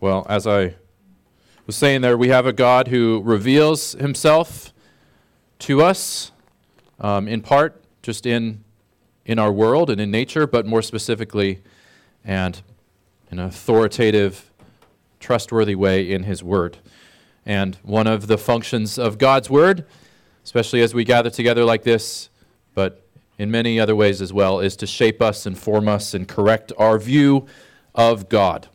Well, as I was saying there, we have a God who reveals himself to us, um, in part just in, in our world and in nature, but more specifically and in an authoritative, trustworthy way in his word. And one of the functions of God's word, especially as we gather together like this, but in many other ways as well, is to shape us, inform us, and correct our view of God.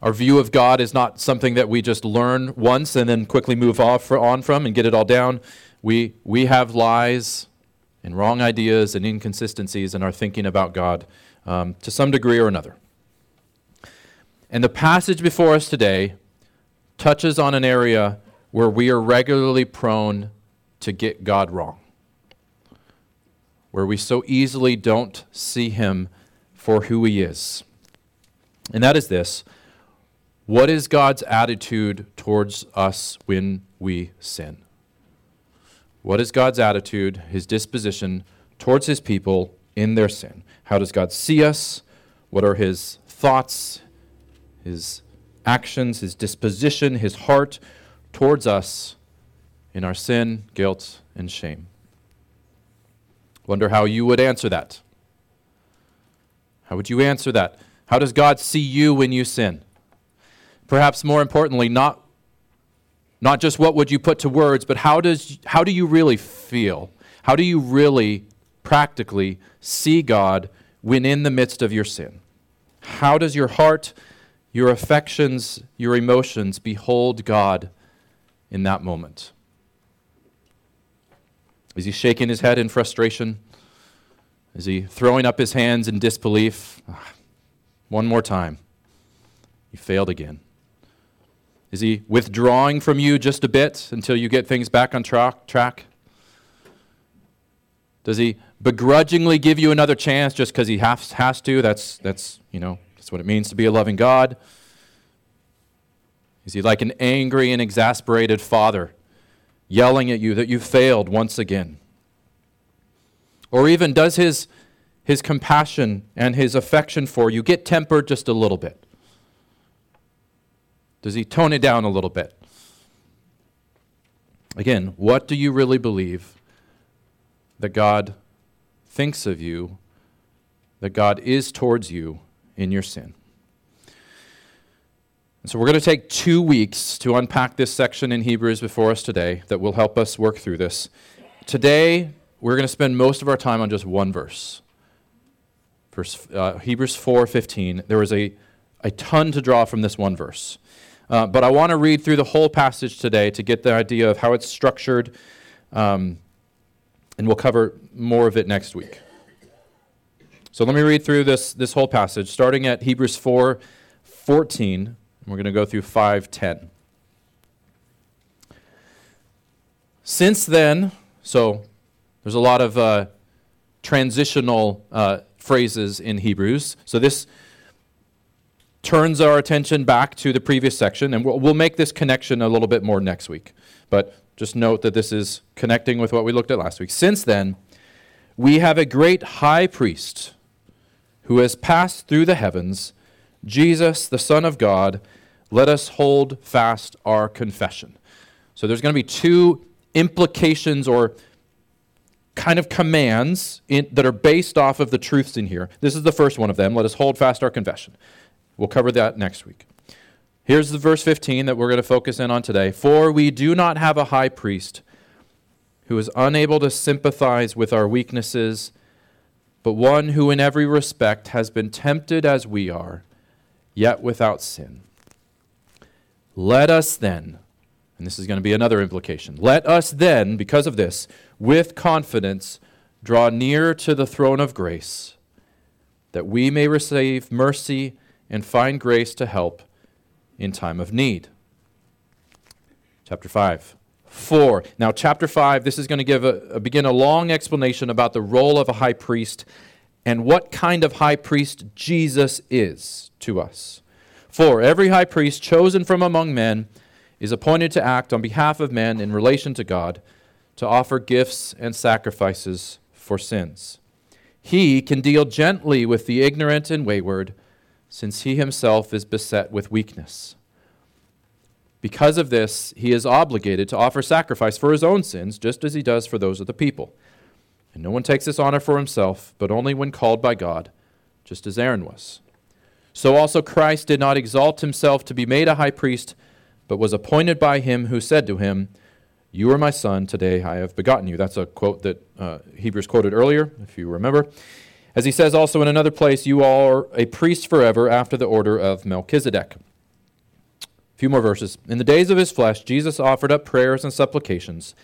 Our view of God is not something that we just learn once and then quickly move off on from and get it all down. We, we have lies and wrong ideas and inconsistencies in our thinking about God um, to some degree or another. And the passage before us today touches on an area where we are regularly prone to get God wrong, where we so easily don't see Him for who He is. And that is this what is God's attitude towards us when we sin? What is God's attitude, his disposition towards his people in their sin? How does God see us? What are his thoughts, his actions, his disposition, his heart towards us in our sin, guilt, and shame? Wonder how you would answer that. How would you answer that? How does God see you when you sin? Perhaps more importantly, not, not just what would you put to words, but how, does, how do you really feel? How do you really practically see God when in the midst of your sin? How does your heart, your affections, your emotions behold God in that moment? Is he shaking his head in frustration? Is he throwing up his hands in disbelief? Ah, one more time. You failed again. Is he withdrawing from you just a bit until you get things back on tra- track? Does he begrudgingly give you another chance just because he has, has to? That's, that's, you know, that's what it means to be a loving God. Is he like an angry and exasperated father yelling at you that you failed once again? Or even does his, his compassion and his affection for you get tempered just a little bit? Does he tone it down a little bit? Again, what do you really believe that God thinks of you, that God is towards you in your sin? And so we're going to take two weeks to unpack this section in Hebrews before us today that will help us work through this. Today, we're going to spend most of our time on just one verse. Verse, uh, Hebrews 4:15. There is a, a ton to draw from this one verse. Uh, but I want to read through the whole passage today to get the idea of how it's structured, um, and we'll cover more of it next week. So let me read through this, this whole passage, starting at Hebrews 4 14. And we're going to go through 5 10. Since then, so there's a lot of uh, transitional uh, phrases in Hebrews. So this turns our attention back to the previous section, and we'll, we'll make this connection a little bit more next week. But just note that this is connecting with what we looked at last week. Since then, we have a great high priest who has passed through the heavens, Jesus, the Son of God. Let us hold fast our confession. So there's going to be two implications or kind of commands in, that are based off of the truths in here. This is the first one of them. Let us hold fast our confession. We'll cover that next week. Here's the verse 15 that we're going to focus in on today. For we do not have a high priest who is unable to sympathize with our weaknesses, but one who in every respect has been tempted as we are, yet without sin. Let us then, and this is going to be another implication, let us then, because of this, with confidence, draw near to the throne of grace, that we may receive mercy and find grace to help in time of need. Chapter 5. 4. Now, chapter 5, this is going to give a, a, begin a long explanation about the role of a high priest and what kind of high priest Jesus is to us. For every high priest chosen from among men is appointed to act on behalf of men in relation to God, to offer gifts and sacrifices for sins. He can deal gently with the ignorant and wayward since he himself is beset with weakness. Because of this, he is obligated to offer sacrifice for his own sins, just as he does for those of the people. And no one takes this honor for himself, but only when called by God, just as Aaron was. So also Christ did not exalt himself to be made a high priest, but was appointed by him who said to him, You are my son, today I have begotten you. That's a quote that uh, Hebrews quoted earlier, if you remember. As he says also in another place, You are a priest forever after the order of Melchizedek. A few more verses. In the days of his flesh, Jesus offered up prayers and supplications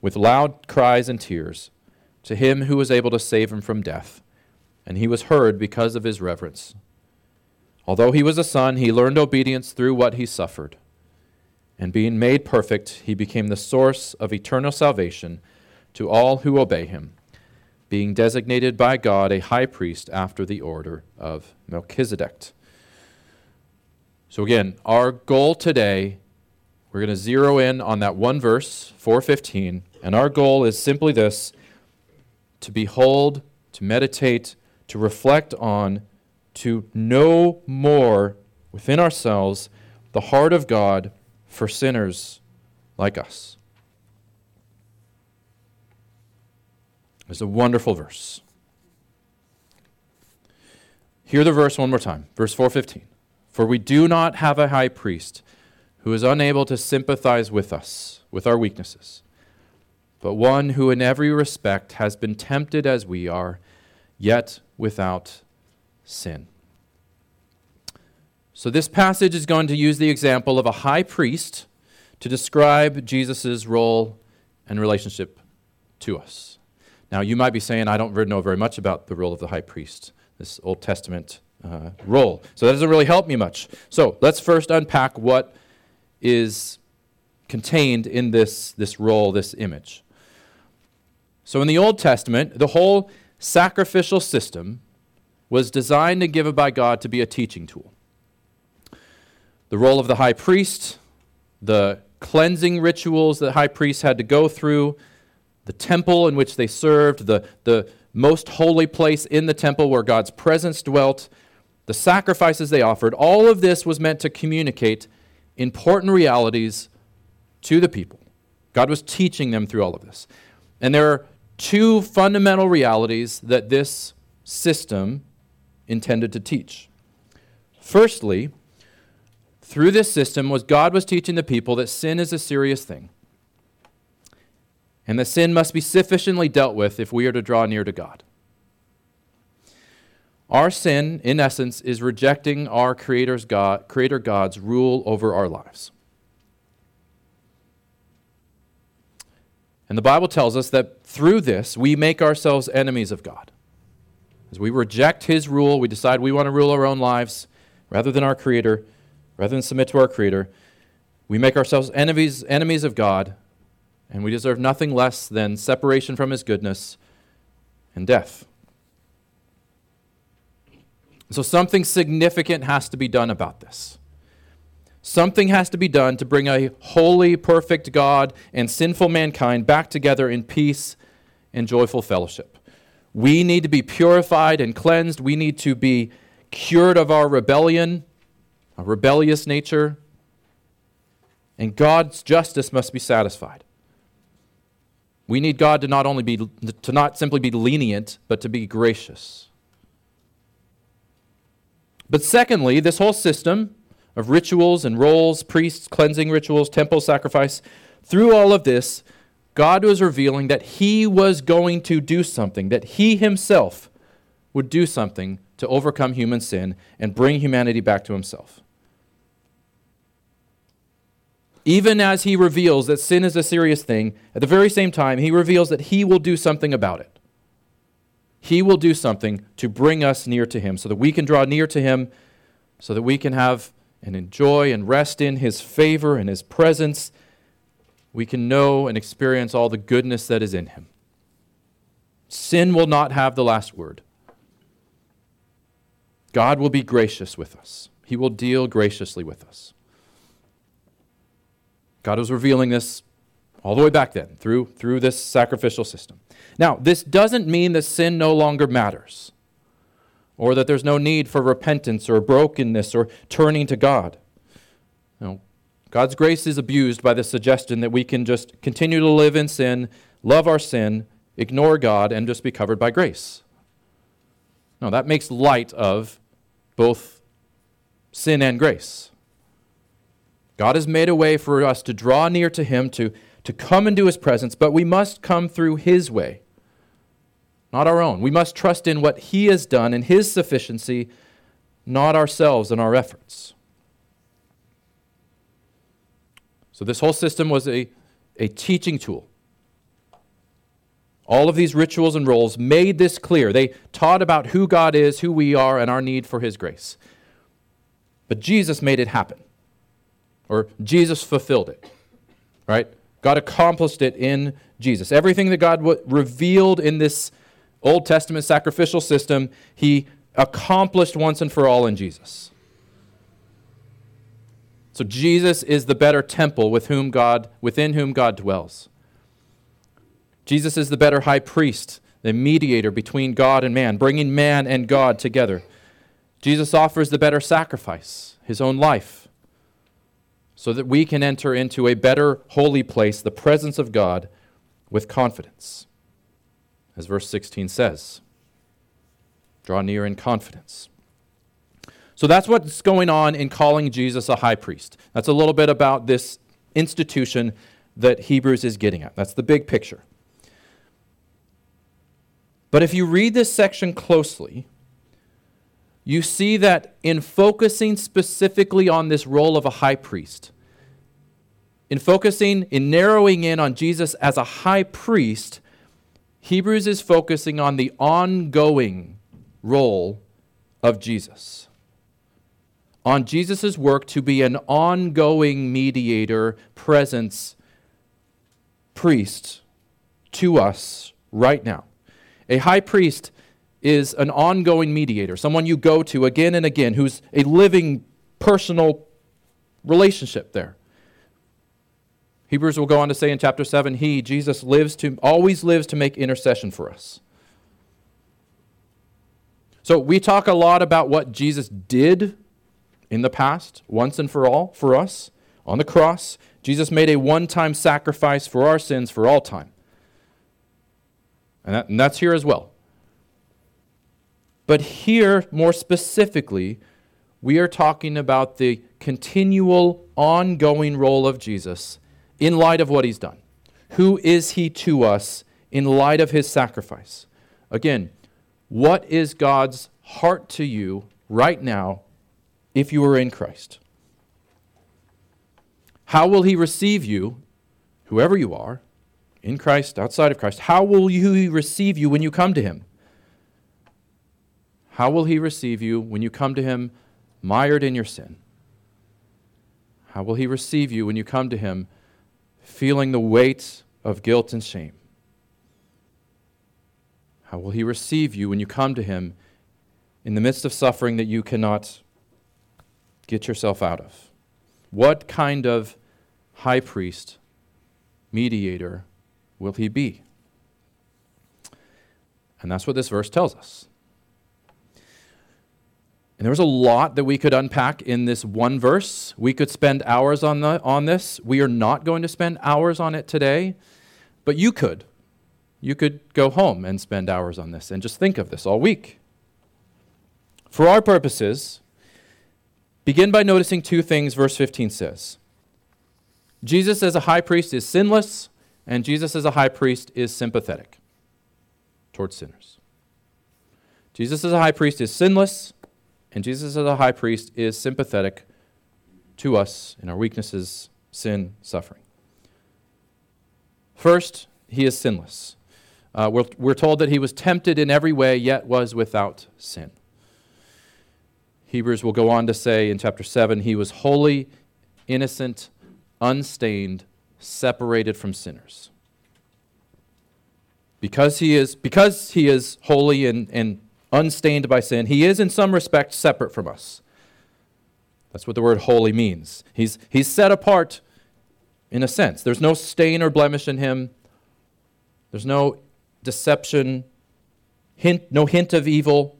with loud cries and tears to him who was able to save him from death, and he was heard because of his reverence. Although he was a son, he learned obedience through what he suffered. And being made perfect, he became the source of eternal salvation to all who obey him, being designated by God a high priest after the order of Melchizedek. So again, our goal today, we're going to zero in on that one verse, 415, and our goal is simply this to behold, to meditate, to reflect on, to know more within ourselves the heart of God for sinners like us. It's a wonderful verse. Hear the verse one more time. Verse 415. For we do not have a high priest who is unable to sympathize with us, with our weaknesses, but one who in every respect has been tempted as we are, yet without sin. So, this passage is going to use the example of a high priest to describe Jesus' role and relationship to us. Now, you might be saying, I don't really know very much about the role of the high priest, this Old Testament uh, role. So that doesn't really help me much. So let's first unpack what is contained in this, this role, this image. So in the Old Testament, the whole sacrificial system was designed and given by God to be a teaching tool. The role of the high priest, the cleansing rituals that high priests had to go through, the temple in which they served, the, the most holy place in the temple where God's presence dwelt, the sacrifices they offered, all of this was meant to communicate important realities to the people. God was teaching them through all of this. And there are two fundamental realities that this system intended to teach. Firstly, through this system was God was teaching the people that sin is a serious thing. And that sin must be sufficiently dealt with if we are to draw near to God. Our sin, in essence, is rejecting our Creator's God, Creator God's rule over our lives. And the Bible tells us that through this, we make ourselves enemies of God. As we reject His rule, we decide we want to rule our own lives rather than our Creator, rather than submit to our Creator. We make ourselves enemies, enemies of God, and we deserve nothing less than separation from His goodness and death. So something significant has to be done about this. Something has to be done to bring a holy, perfect God and sinful mankind back together in peace and joyful fellowship. We need to be purified and cleansed. We need to be cured of our rebellion, our rebellious nature. And God's justice must be satisfied. We need God to not only be to not simply be lenient, but to be gracious. But secondly, this whole system of rituals and roles, priests, cleansing rituals, temple sacrifice, through all of this, God was revealing that He was going to do something, that He Himself would do something to overcome human sin and bring humanity back to Himself. Even as He reveals that sin is a serious thing, at the very same time, He reveals that He will do something about it. He will do something to bring us near to Him so that we can draw near to Him, so that we can have and enjoy and rest in His favor and His presence. We can know and experience all the goodness that is in Him. Sin will not have the last word. God will be gracious with us, He will deal graciously with us. God was revealing this all the way back then through, through this sacrificial system. Now, this doesn't mean that sin no longer matters or that there's no need for repentance or brokenness or turning to God. You know, God's grace is abused by the suggestion that we can just continue to live in sin, love our sin, ignore God, and just be covered by grace. No, that makes light of both sin and grace. God has made a way for us to draw near to Him, to, to come into His presence, but we must come through His way, not our own. We must trust in what He has done and His sufficiency, not ourselves and our efforts. So, this whole system was a, a teaching tool. All of these rituals and roles made this clear. They taught about who God is, who we are, and our need for His grace. But Jesus made it happen, or Jesus fulfilled it, right? God accomplished it in Jesus. Everything that God w- revealed in this Old Testament sacrificial system, He accomplished once and for all in Jesus. So Jesus is the better temple with whom God, within whom God dwells. Jesus is the better high priest, the mediator between God and man, bringing man and God together. Jesus offers the better sacrifice, his own life, so that we can enter into a better holy place, the presence of God, with confidence. As verse 16 says, draw near in confidence. So that's what's going on in calling Jesus a high priest. That's a little bit about this institution that Hebrews is getting at. That's the big picture. But if you read this section closely, you see that in focusing specifically on this role of a high priest, in focusing, in narrowing in on Jesus as a high priest, Hebrews is focusing on the ongoing role of Jesus on Jesus' work to be an ongoing mediator, presence, priest to us right now. A high priest is an ongoing mediator, someone you go to again and again, who's a living personal relationship there. Hebrews will go on to say in chapter 7 He, Jesus, lives to, always lives to make intercession for us. So we talk a lot about what Jesus did in the past, once and for all, for us. On the cross, Jesus made a one time sacrifice for our sins for all time. And, that, and that's here as well. But here, more specifically, we are talking about the continual, ongoing role of Jesus in light of what he's done. Who is he to us in light of his sacrifice? Again, what is God's heart to you right now if you are in Christ? How will he receive you, whoever you are, in Christ, outside of Christ? How will he receive you when you come to him? How will he receive you when you come to him mired in your sin? How will he receive you when you come to him feeling the weight of guilt and shame? How will he receive you when you come to him in the midst of suffering that you cannot get yourself out of? What kind of high priest, mediator will he be? And that's what this verse tells us. And there's a lot that we could unpack in this one verse. We could spend hours on, the, on this. We are not going to spend hours on it today, but you could. You could go home and spend hours on this and just think of this all week. For our purposes, Begin by noticing two things verse 15 says. Jesus as a high priest is sinless, and Jesus as a high priest is sympathetic towards sinners. Jesus as a high priest is sinless, and Jesus as a high priest is sympathetic to us in our weaknesses, sin, suffering. First, he is sinless. Uh, we're, we're told that he was tempted in every way, yet was without sin. Hebrews will go on to say in chapter 7 he was holy, innocent, unstained, separated from sinners. Because he is, because he is holy and, and unstained by sin, he is in some respect separate from us. That's what the word holy means. He's, he's set apart in a sense. There's no stain or blemish in him, there's no deception, hint, no hint of evil.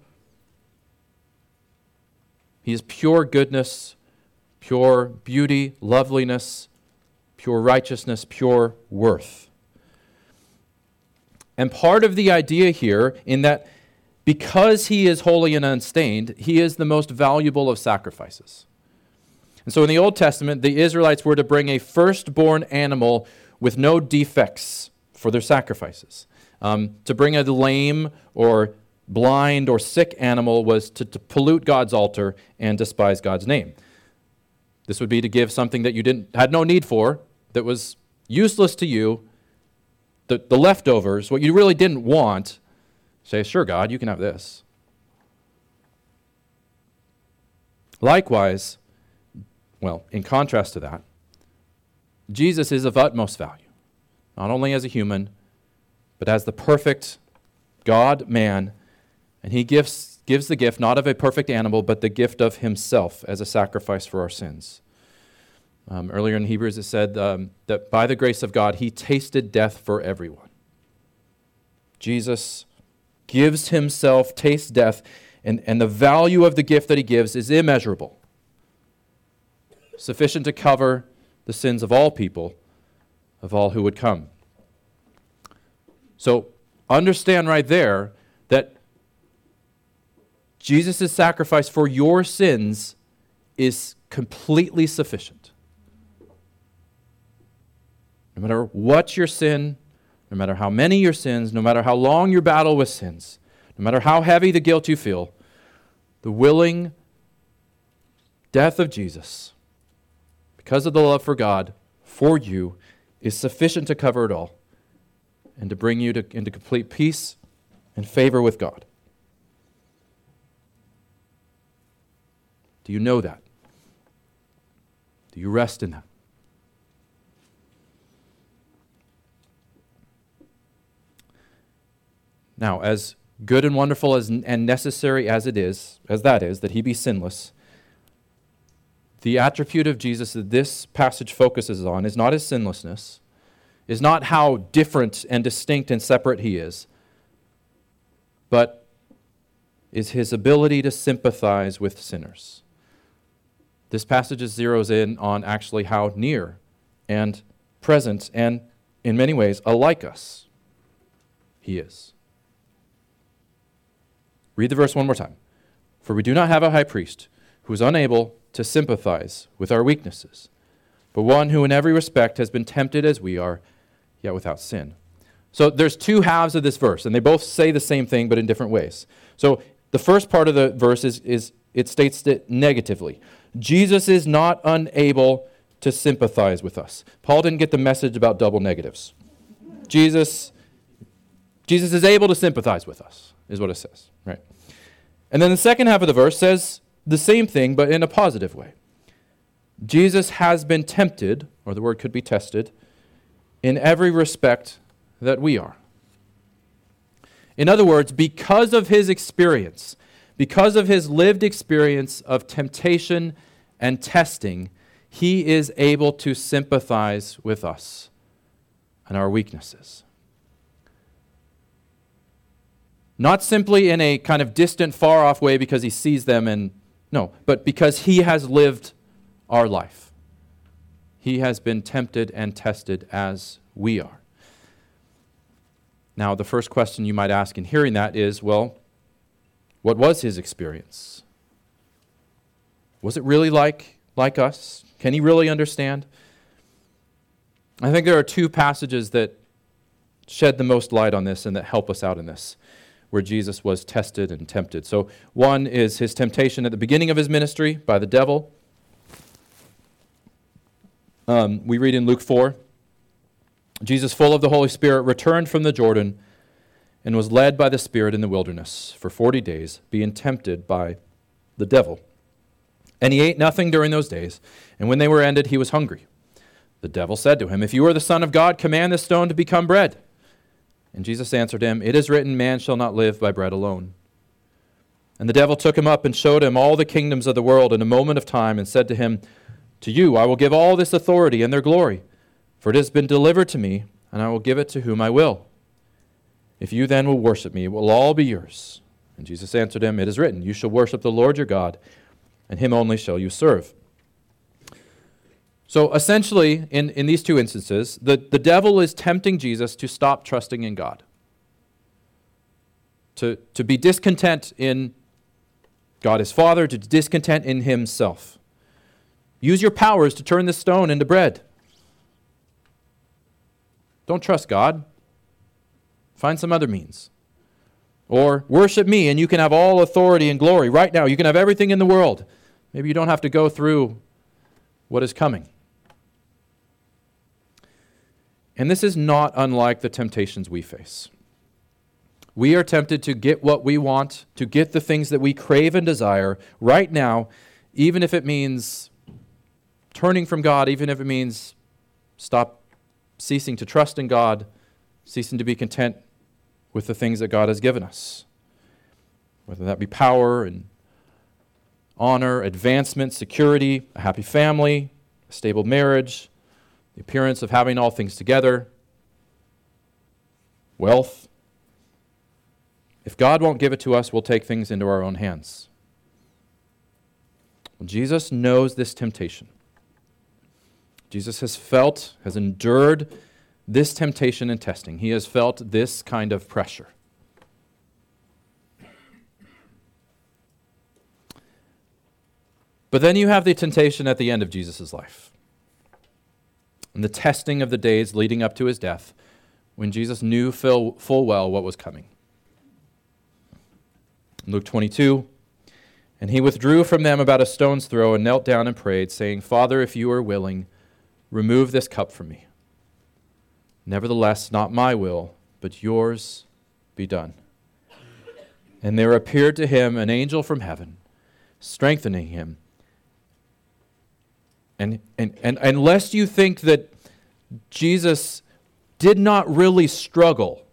He is pure goodness, pure beauty, loveliness, pure righteousness, pure worth. And part of the idea here, in that because he is holy and unstained, he is the most valuable of sacrifices. And so in the Old Testament, the Israelites were to bring a firstborn animal with no defects for their sacrifices. Um, to bring a lame or blind or sick animal was to, to pollute God's altar and despise God's name. This would be to give something that you didn't, had no need for, that was useless to you, the, the leftovers, what you really didn't want. Say, sure, God, you can have this. Likewise, well, in contrast to that, Jesus is of utmost value, not only as a human, but as the perfect God man. And he gives, gives the gift not of a perfect animal, but the gift of himself as a sacrifice for our sins. Um, earlier in Hebrews, it said um, that by the grace of God, he tasted death for everyone. Jesus gives himself, tastes death, and, and the value of the gift that he gives is immeasurable sufficient to cover the sins of all people, of all who would come. So understand right there that Jesus' sacrifice for your sins is completely sufficient. No matter what your sin, no matter how many your sins, no matter how long your battle with sins, no matter how heavy the guilt you feel, the willing death of Jesus because of the love for God for you is sufficient to cover it all and to bring you to, into complete peace and favor with God. Do you know that? Do you rest in that? Now, as good and wonderful as, and necessary as it is, as that is, that he be sinless, the attribute of Jesus that this passage focuses on is not his sinlessness, is not how different and distinct and separate he is, but is his ability to sympathize with sinners. This passage zeroes in on actually how near and present and, in many ways, alike us he is. Read the verse one more time. For we do not have a high priest who is unable to sympathize with our weaknesses, but one who in every respect has been tempted as we are, yet without sin. So there's two halves of this verse, and they both say the same thing, but in different ways. So the first part of the verse is, is it states it negatively. Jesus is not unable to sympathize with us. Paul didn't get the message about double negatives. Jesus, Jesus is able to sympathize with us, is what it says, right? And then the second half of the verse says the same thing, but in a positive way. Jesus has been tempted, or the word could be tested, in every respect that we are. In other words, because of his experience, because of his lived experience of temptation and testing, he is able to sympathize with us and our weaknesses. Not simply in a kind of distant, far off way because he sees them and no, but because he has lived our life. He has been tempted and tested as we are. Now, the first question you might ask in hearing that is well, what was his experience? Was it really like, like us? Can he really understand? I think there are two passages that shed the most light on this and that help us out in this where Jesus was tested and tempted. So, one is his temptation at the beginning of his ministry by the devil. Um, we read in Luke 4 Jesus, full of the Holy Spirit, returned from the Jordan and was led by the Spirit in the wilderness for 40 days, being tempted by the devil. And he ate nothing during those days, and when they were ended, he was hungry. The devil said to him, If you are the Son of God, command this stone to become bread. And Jesus answered him, It is written, Man shall not live by bread alone. And the devil took him up and showed him all the kingdoms of the world in a moment of time, and said to him, To you I will give all this authority and their glory, for it has been delivered to me, and I will give it to whom I will. If you then will worship me, it will all be yours. And Jesus answered him, It is written, You shall worship the Lord your God, and him only shall you serve. So essentially, in, in these two instances, the, the devil is tempting Jesus to stop trusting in God, to, to be discontent in God as Father, to discontent in himself. Use your powers to turn this stone into bread. Don't trust God. Find some other means. Or worship me and you can have all authority and glory. Right now, you can have everything in the world. Maybe you don't have to go through what is coming. And this is not unlike the temptations we face. We are tempted to get what we want, to get the things that we crave and desire right now, even if it means turning from God, even if it means stop ceasing to trust in God, ceasing to be content with the things that God has given us. Whether that be power and honor, advancement, security, a happy family, a stable marriage, the appearance of having all things together, wealth. If God won't give it to us, we'll take things into our own hands. Well, Jesus knows this temptation. Jesus has felt, has endured this temptation and testing. He has felt this kind of pressure. But then you have the temptation at the end of Jesus' life and the testing of the days leading up to his death when Jesus knew full, full well what was coming. Luke 22 And he withdrew from them about a stone's throw and knelt down and prayed, saying, Father, if you are willing, remove this cup from me. Nevertheless, not my will, but yours be done. And there appeared to him an angel from heaven, strengthening him. And, and, and unless you think that Jesus did not really struggle,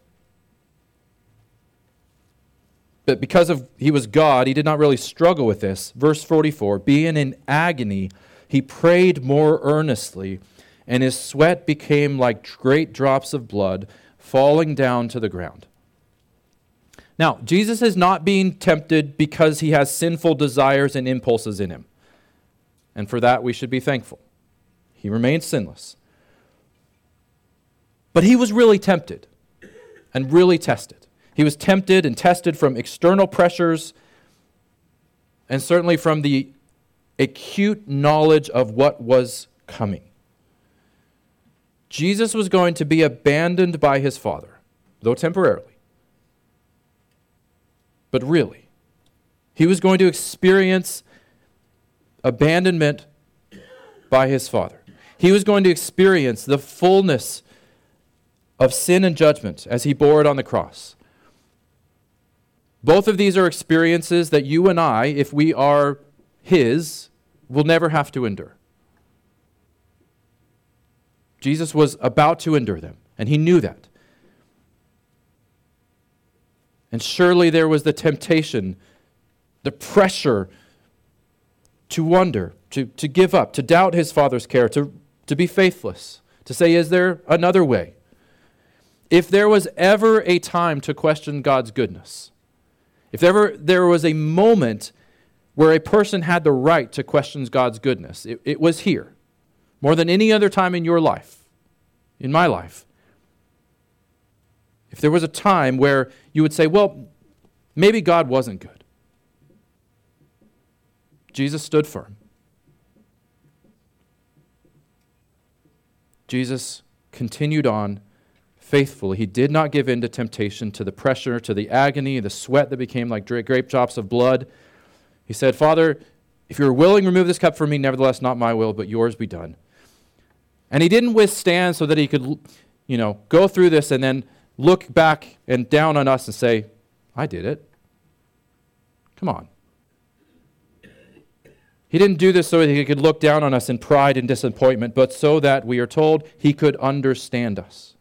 but because of he was God, he did not really struggle with this. Verse 44 being in agony, he prayed more earnestly, and his sweat became like great drops of blood falling down to the ground. Now, Jesus is not being tempted because he has sinful desires and impulses in him and for that we should be thankful. He remained sinless. But he was really tempted and really tested. He was tempted and tested from external pressures and certainly from the acute knowledge of what was coming. Jesus was going to be abandoned by his Father, though temporarily. But really, he was going to experience abandonment by his Father. He was going to experience the fullness of sin and judgment as he bore it on the cross. Both of these are experiences that you and I, if we are his, will never have to endure. Jesus was about to endure them, and he knew that. And surely there was the temptation, the pressure to wonder, to, to give up, to doubt his father's care, to, to be faithless, to say, Is there another way? If there was ever a time to question God's goodness, if ever there was a moment where a person had the right to question God's goodness, it, it was here, more than any other time in your life, in my life. If there was a time where you would say, well, maybe God wasn't good. Jesus stood firm. Jesus continued on faithfully. He did not give in to temptation, to the pressure, to the agony, the sweat that became like grape drops of blood. He said, Father, if you're willing, remove this cup from me. Nevertheless, not my will, but yours be done. And he didn't withstand so that he could, you know, go through this and then look back and down on us and say, I did it. Come on. He didn't do this so that he could look down on us in pride and disappointment, but so that we are told he could understand us.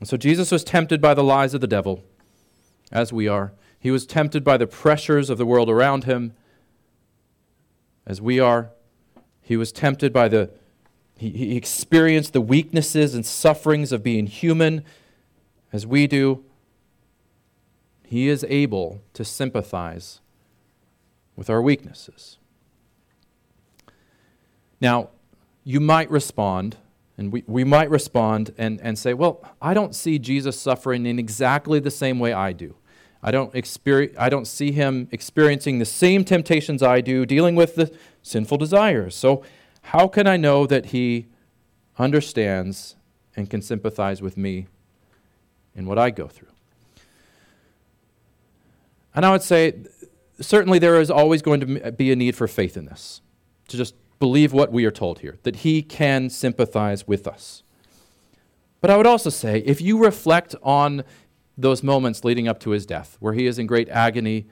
And so Jesus was tempted by the lies of the devil, as we are. He was tempted by the pressures of the world around him, as we are. He was tempted by the, he, he experienced the weaknesses and sufferings of being human, as we do. He is able to sympathize with our weaknesses. Now, you might respond, and we, we might respond and, and say, Well, I don't see Jesus suffering in exactly the same way I do. I don't, experience, I don't see him experiencing the same temptations I do, dealing with the sinful desires. So, how can I know that he understands and can sympathize with me in what I go through? And I would say, certainly there is always going to be a need for faith in this, to just believe what we are told here, that he can sympathize with us. But I would also say, if you reflect on those moments leading up to his death, where he is in great agony,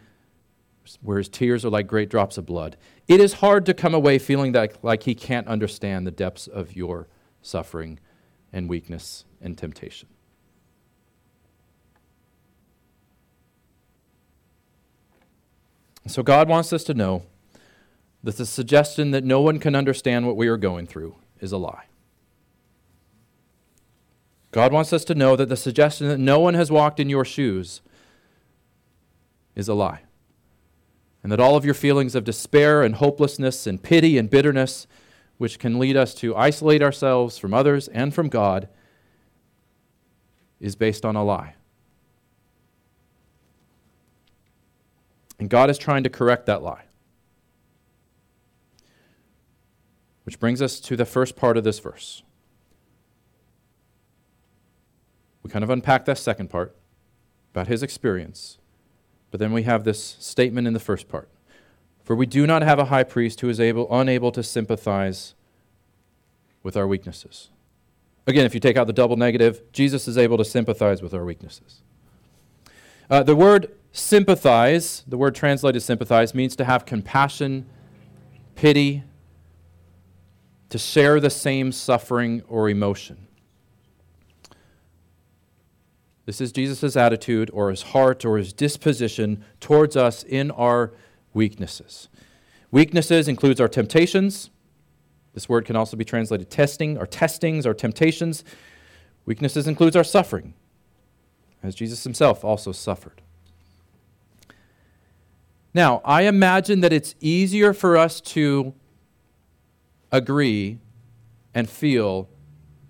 where his tears are like great drops of blood, it is hard to come away feeling that, like he can't understand the depths of your suffering and weakness and temptation. So God wants us to know that the suggestion that no one can understand what we are going through is a lie. God wants us to know that the suggestion that no one has walked in your shoes is a lie. And that all of your feelings of despair and hopelessness and pity and bitterness, which can lead us to isolate ourselves from others and from God, is based on a lie. And God is trying to correct that lie. Which brings us to the first part of this verse. We kind of unpack that second part about his experience. But then we have this statement in the first part. For we do not have a high priest who is able, unable to sympathize with our weaknesses. Again, if you take out the double negative, Jesus is able to sympathize with our weaknesses. Uh, the word sympathize, the word translated sympathize, means to have compassion, pity, to share the same suffering or emotion. This is Jesus' attitude or his heart or his disposition towards us in our weaknesses. Weaknesses includes our temptations. This word can also be translated testing, our testings, our temptations. Weaknesses includes our suffering, as Jesus himself also suffered. Now, I imagine that it's easier for us to agree and feel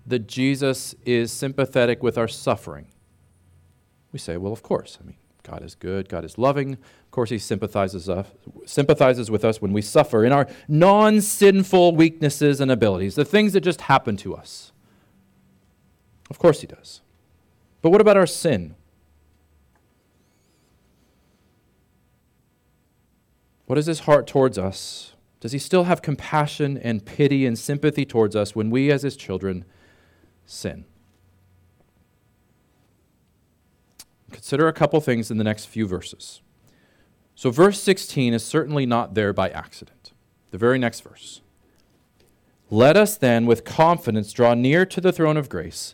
that Jesus is sympathetic with our suffering. We say, well, of course. I mean, God is good, God is loving. Of course, He sympathizes, us, sympathizes with us when we suffer in our non sinful weaknesses and abilities, the things that just happen to us. Of course, He does. But what about our sin? What is His heart towards us? Does he still have compassion and pity and sympathy towards us when we, as his children, sin? Consider a couple things in the next few verses. So, verse 16 is certainly not there by accident. The very next verse. Let us then with confidence draw near to the throne of grace,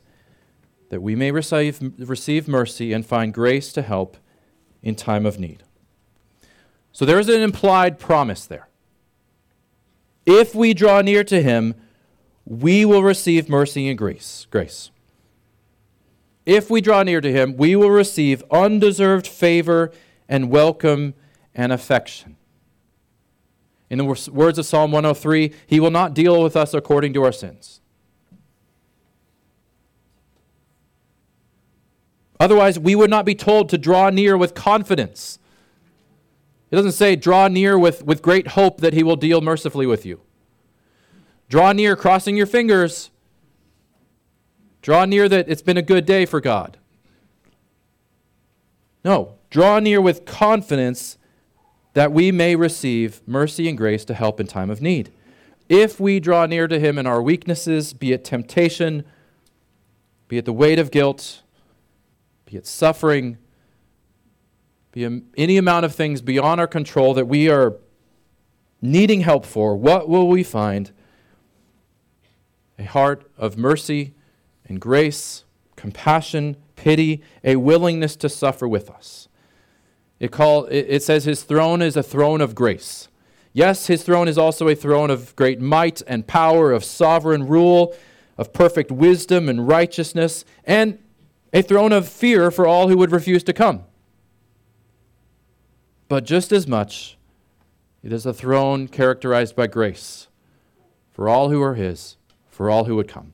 that we may receive, receive mercy and find grace to help in time of need. So, there is an implied promise there. If we draw near to him, we will receive mercy and grace. Grace. If we draw near to him, we will receive undeserved favor and welcome and affection. In the words of Psalm 103, he will not deal with us according to our sins. Otherwise, we would not be told to draw near with confidence. It doesn't say, draw near with, with great hope that he will deal mercifully with you. Draw near crossing your fingers. Draw near that it's been a good day for God. No, draw near with confidence that we may receive mercy and grace to help in time of need. If we draw near to him in our weaknesses, be it temptation, be it the weight of guilt, be it suffering, any amount of things beyond our control that we are needing help for, what will we find? A heart of mercy and grace, compassion, pity, a willingness to suffer with us. It, call, it says his throne is a throne of grace. Yes, his throne is also a throne of great might and power, of sovereign rule, of perfect wisdom and righteousness, and a throne of fear for all who would refuse to come. But just as much, It is a throne characterized by grace for all who are His, for all who would come.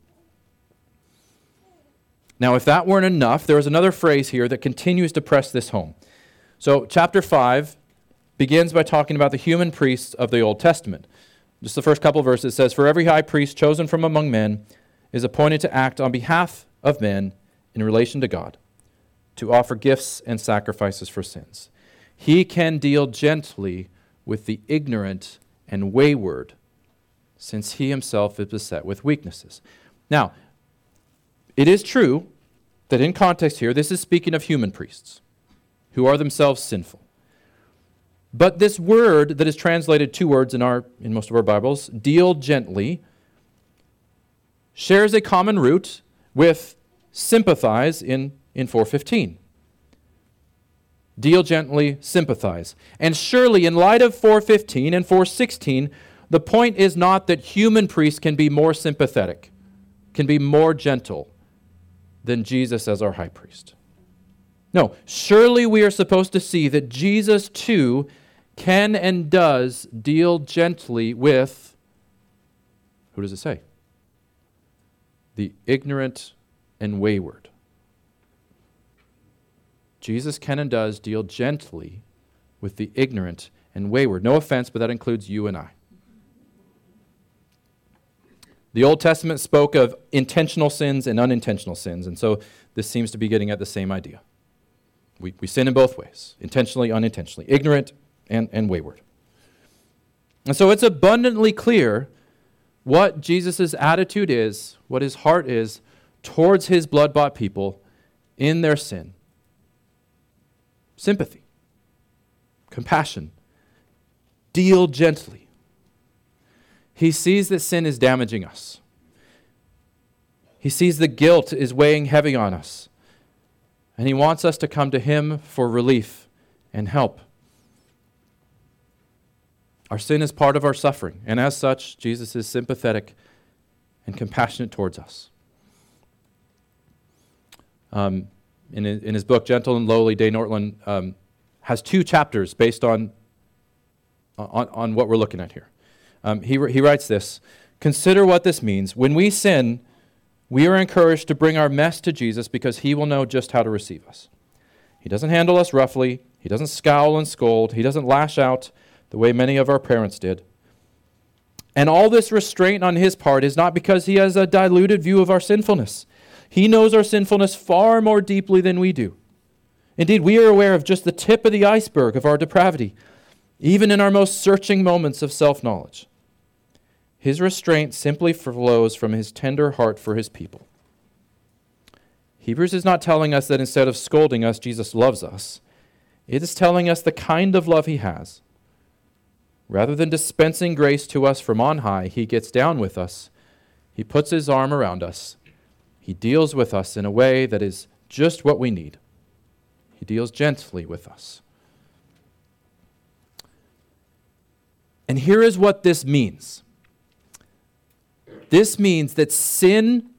Now, if that weren't enough, there is another phrase here that continues to press this home. So, chapter 5 begins by talking about the human priests of the Old Testament. Just the first couple verses says, For every high priest chosen from among men is appointed to act on behalf of men in relation to God, to offer gifts and sacrifices for sins. He can deal gently with the ignorant and wayward, since he himself is beset with weaknesses. Now, it is true that in context here, this is speaking of human priests who are themselves sinful. But this word that is translated two words in, our, in most of our Bibles, deal gently, shares a common root with sympathize in, in 415. Deal gently, sympathize. And surely, in light of 415 and 416, the point is not that human priests can be more sympathetic, can be more gentle than Jesus as our high priest. No, surely we are supposed to see that Jesus too can and does deal gently with, who does it say? The ignorant and wayward. Jesus can and does deal gently with the ignorant and wayward. No offense, but that includes you and I. The Old Testament spoke of intentional sins and unintentional sins, and so this seems to be getting at the same idea. We, we sin in both ways intentionally, unintentionally, ignorant and, and wayward. And so it's abundantly clear what Jesus' attitude is, what his heart is towards his blood bought people in their sin sympathy, compassion, deal gently. He sees that sin is damaging us. He sees the guilt is weighing heavy on us. And he wants us to come to him for relief and help. Our sin is part of our suffering, and as such, Jesus is sympathetic and compassionate towards us. Um, in, in his book, Gentle and Lowly, Dane Ortlund um, has two chapters based on, on, on what we're looking at here. Um, he, he writes this Consider what this means. When we sin, we are encouraged to bring our mess to Jesus because he will know just how to receive us. He doesn't handle us roughly, he doesn't scowl and scold, he doesn't lash out the way many of our parents did. And all this restraint on his part is not because he has a diluted view of our sinfulness. He knows our sinfulness far more deeply than we do. Indeed, we are aware of just the tip of the iceberg of our depravity, even in our most searching moments of self knowledge. His restraint simply flows from his tender heart for his people. Hebrews is not telling us that instead of scolding us, Jesus loves us. It is telling us the kind of love he has. Rather than dispensing grace to us from on high, he gets down with us. He puts his arm around us. He deals with us in a way that is just what we need. He deals gently with us. And here is what this means this means that sin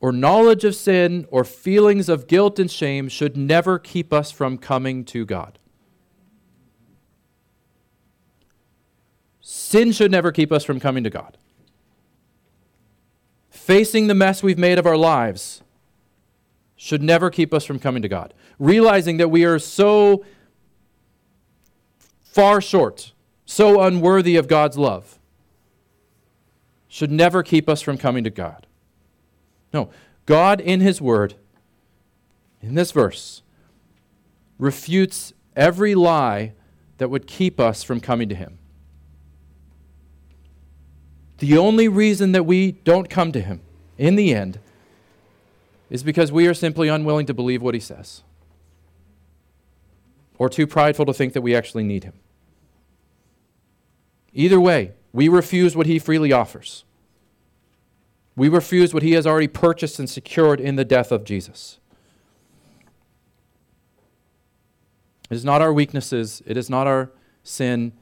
or knowledge of sin or feelings of guilt and shame should never keep us from coming to God. Sin should never keep us from coming to God. Facing the mess we've made of our lives should never keep us from coming to God. Realizing that we are so far short, so unworthy of God's love should never keep us from coming to God. No, God in His Word, in this verse, refutes every lie that would keep us from coming to Him. The only reason that we don't come to Him in the end is because we are simply unwilling to believe what He says or too prideful to think that we actually need Him. Either way, we refuse what he freely offers. We refuse what he has already purchased and secured in the death of Jesus. It is not our weaknesses, it is not our sin,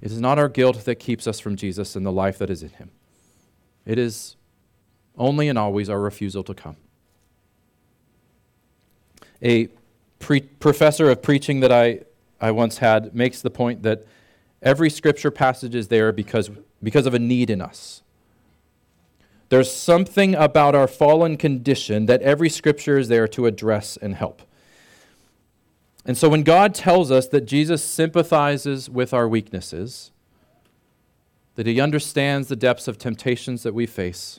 it is not our guilt that keeps us from Jesus and the life that is in him. It is only and always our refusal to come. A pre- professor of preaching that I, I once had makes the point that every scripture passage is there because, because of a need in us. There's something about our fallen condition that every scripture is there to address and help. And so when God tells us that Jesus sympathizes with our weaknesses, that he understands the depths of temptations that we face,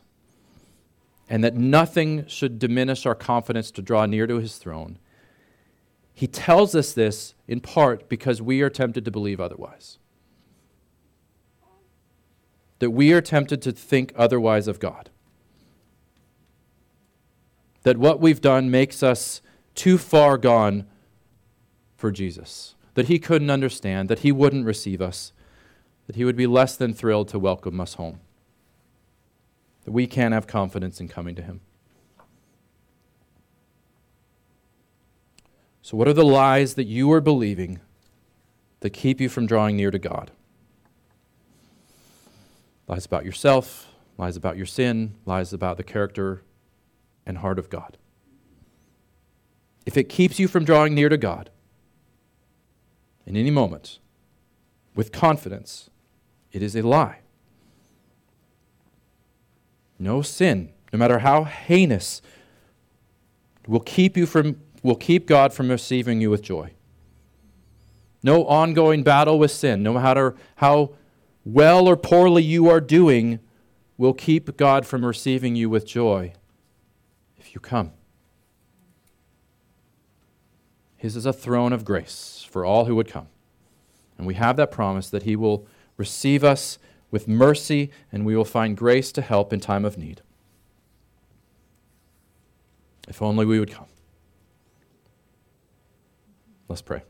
and that nothing should diminish our confidence to draw near to his throne, he tells us this in part because we are tempted to believe otherwise that we are tempted to think otherwise of God. That what we've done makes us too far gone for Jesus. That he couldn't understand, that he wouldn't receive us, that he would be less than thrilled to welcome us home. That we can't have confidence in coming to him. So, what are the lies that you are believing that keep you from drawing near to God? lies about yourself, lies about your sin, lies about the character and heart of God. If it keeps you from drawing near to God in any moment with confidence, it is a lie. No sin, no matter how heinous, will keep you from will keep God from receiving you with joy. No ongoing battle with sin, no matter how well or poorly you are doing, will keep God from receiving you with joy if you come. His is a throne of grace for all who would come. And we have that promise that He will receive us with mercy and we will find grace to help in time of need. If only we would come. Let's pray.